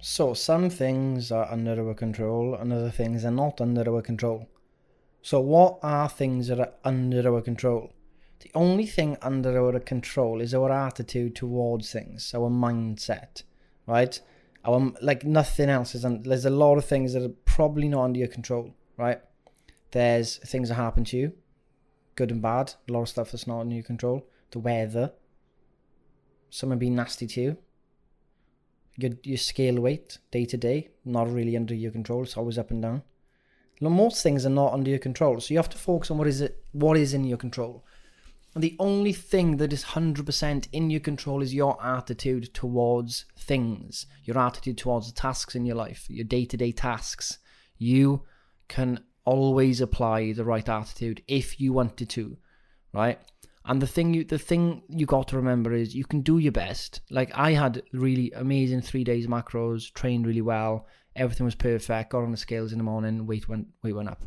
So, some things are under our control and other things are not under our control. So, what are things that are under our control? The only thing under our control is our attitude towards things, our mindset, right? Our like nothing else is. And there's a lot of things that are probably not under your control, right? There's things that happen to you, good and bad. A lot of stuff that's not under your control. The weather. Someone being nasty to you. Your your scale weight day to day, not really under your control. It's always up and down. Most things are not under your control, so you have to focus on what is it, what is in your control. And the only thing that is 100% in your control is your attitude towards things, your attitude towards the tasks in your life, your day to day tasks. You can always apply the right attitude if you wanted to, right? And the thing you the thing you got to remember is you can do your best. Like I had really amazing three days macros, trained really well, everything was perfect, got on the scales in the morning, weight went weight went up.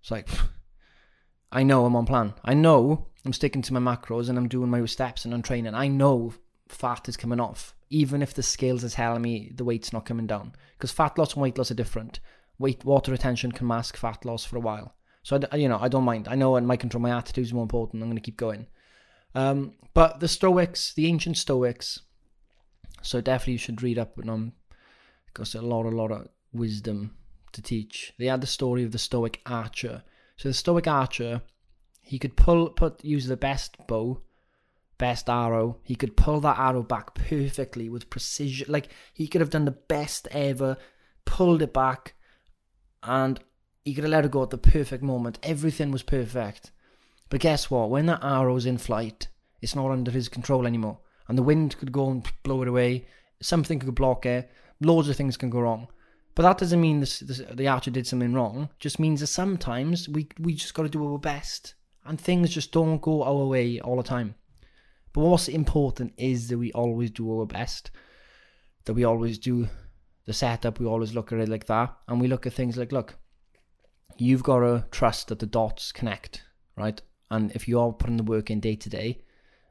It's like I know I'm on plan. I know I'm sticking to my macros and I'm doing my steps and I'm training. I know fat is coming off, even if the scales are telling me the weight's not coming down. Because fat loss and weight loss are different. Weight water retention can mask fat loss for a while. So I, you know I don't mind. I know in my control my attitude is more important. I'm going to keep going. Um, but the Stoics, the ancient Stoics, so definitely you should read up on them because a lot, a lot of wisdom to teach. They had the story of the Stoic archer. So the Stoic archer he could pull, put, use the best bow, best arrow. He could pull that arrow back perfectly with precision. Like he could have done the best ever, pulled it back, and he could have let it go at the perfect moment. Everything was perfect. But guess what? When that arrow's in flight, it's not under his control anymore. And the wind could go and blow it away. Something could block it. Loads of things can go wrong. But that doesn't mean this, this, the archer did something wrong. It just means that sometimes we we just got to do our best and things just don't go our way all the time. But what's important is that we always do our best, that we always do the setup, we always look at it like that, and we look at things like, look, you've got to trust that the dots connect, right? And if you are putting the work in day to day,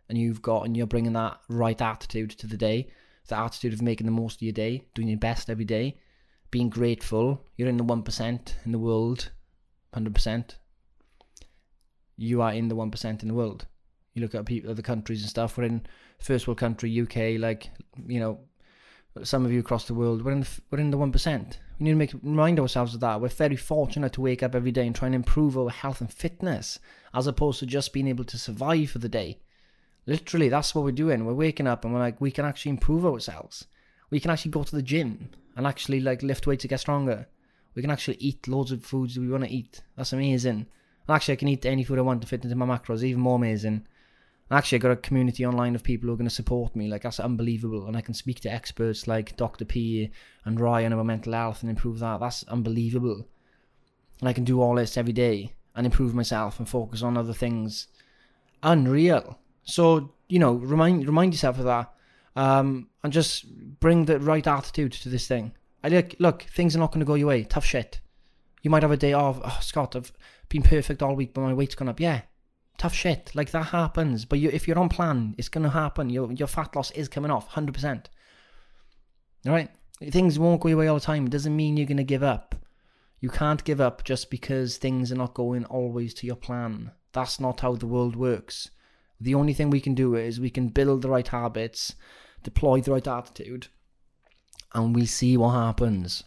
and you've got and you're bringing that right attitude to the day, the attitude of making the most of your day, doing your best every day, being grateful, you're in the one percent in the world, hundred percent, you are in the one percent in the world. You look at people, other countries and stuff. We're in first world country, UK. Like you know, some of you across the world, we're in the, we're in the one percent. We need to make remind ourselves of that. We're very fortunate to wake up every day and try and improve our health and fitness, as opposed to just being able to survive for the day. Literally, that's what we're doing. We're waking up and we're like, we can actually improve ourselves. We can actually go to the gym and actually like lift weights to get stronger. We can actually eat loads of foods we want to eat. That's amazing. And Actually, I can eat any food I want to fit into my macros, even more amazing. Actually, I got a community online of people who are going to support me. Like, that's unbelievable. And I can speak to experts like Dr. P and Ryan about mental health and improve that. That's unbelievable. And I can do all this every day and improve myself and focus on other things. Unreal. So, you know, remind remind yourself of that. Um, and just bring the right attitude to this thing. I look, look, things are not going to go your way. Tough shit. You might have a day off. Oh, Scott, I've been perfect all week, but my weight's gone up. Yeah, tough shit. Like that happens. But you, if you're on plan, it's gonna happen. Your your fat loss is coming off, hundred percent. Right, things won't go your way all the time. It doesn't mean you're gonna give up. You can't give up just because things are not going always to your plan. That's not how the world works. The only thing we can do is we can build the right habits, deploy the right attitude, and we see what happens.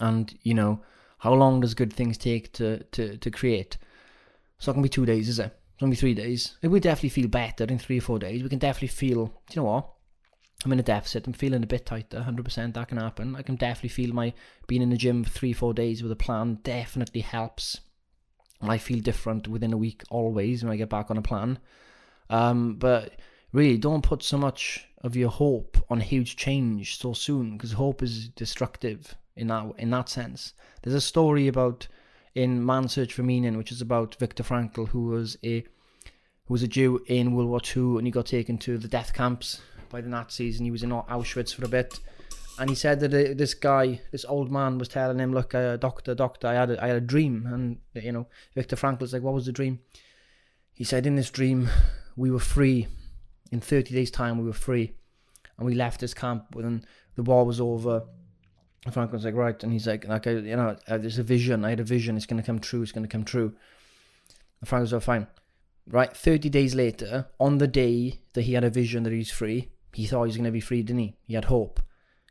And you know, how long does good things take to, to, to create? It's not going to be two days, is it? It's going to be three days. It will definitely feel better in three or four days. We can definitely feel, do you know what? I'm in a deficit. I'm feeling a bit tighter. 100% that can happen. I can definitely feel my being in the gym for three, four days with a plan definitely helps. I feel different within a week always when I get back on a plan. Um, but really don't put so much of your hope on huge change so soon because hope is destructive in that in that sense. There's a story about in Man's Search for Meaning, which is about Viktor Frankl, who was a who was a Jew in World War II, and he got taken to the death camps by the Nazis, and he was in Auschwitz for a bit. And he said that uh, this guy, this old man, was telling him, "Look, uh, doctor, doctor, I had a, I had a dream." And you know, Viktor Frankl's like, "What was the dream?" He said, "In this dream, we were free. In 30 days' time, we were free, and we left this camp when the war was over." Frankl's like, "Right," and he's like, "Like, you know, uh, there's a vision. I had a vision. It's going to come true. It's going to come true." And Frankl's like, "Fine." Right, 30 days later, on the day that he had a vision that he's free, he thought he was going to be free, didn't he? He had hope.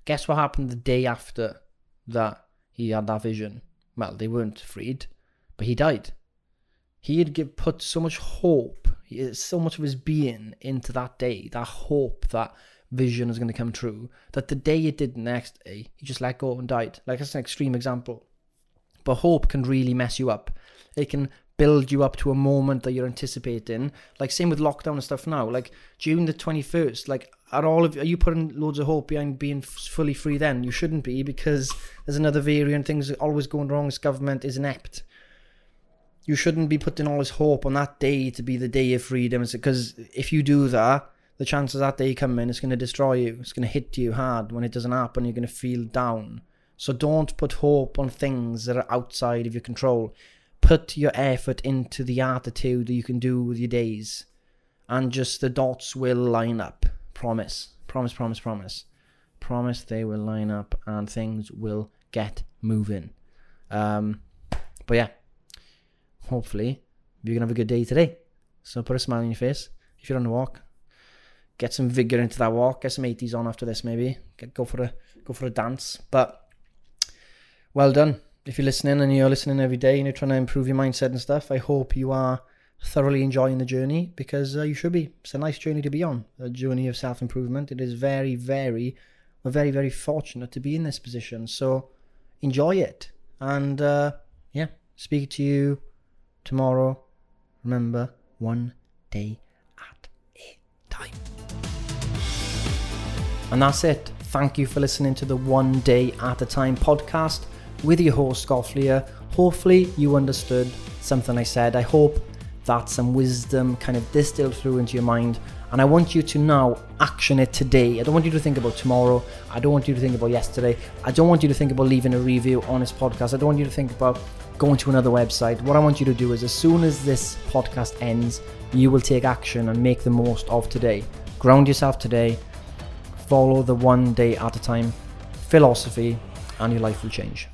Guess what happened the day after that he had that vision? Well, they weren't freed, but he died. He had put so much hope, so much of his being into that day, that hope that vision was going to come true, that the day it did the next eh, day, he just let go and died. Like, that's an extreme example. But hope can really mess you up. It can build you up to a moment that you're anticipating. Like same with lockdown and stuff now. Like June the twenty first. Like are all of are you putting loads of hope behind being fully free? Then you shouldn't be because there's another variant. Things are always going wrong. This government is inept. You shouldn't be putting all this hope on that day to be the day of freedom. Because if you do that, the chances that they come in, it's going to destroy you. It's going to hit you hard. When it doesn't happen, you're going to feel down. So don't put hope on things that are outside of your control. Put your effort into the attitude that you can do with your days. And just the dots will line up. Promise. Promise promise promise. Promise they will line up and things will get moving. Um but yeah. Hopefully you're gonna have a good day today. So put a smile on your face. If you're on a walk get some vigor into that walk get some 80s on after this maybe get, go for a go for a dance but well done if you're listening and you're listening every day and you're trying to improve your mindset and stuff, I hope you are thoroughly enjoying the journey because uh, you should be. It's a nice journey to be on, a journey of self improvement. It is very, very, we're very, very fortunate to be in this position. So enjoy it. And uh, yeah, speak to you tomorrow. Remember, one day And that's it. Thank you for listening to the One Day at a Time podcast with your host, Gofflier. Hopefully, you understood something I said. I hope that some wisdom kind of distilled through into your mind. And I want you to now action it today. I don't want you to think about tomorrow. I don't want you to think about yesterday. I don't want you to think about leaving a review on this podcast. I don't want you to think about going to another website. What I want you to do is, as soon as this podcast ends, you will take action and make the most of today. Ground yourself today. Follow the one day at a time philosophy, and your life will change.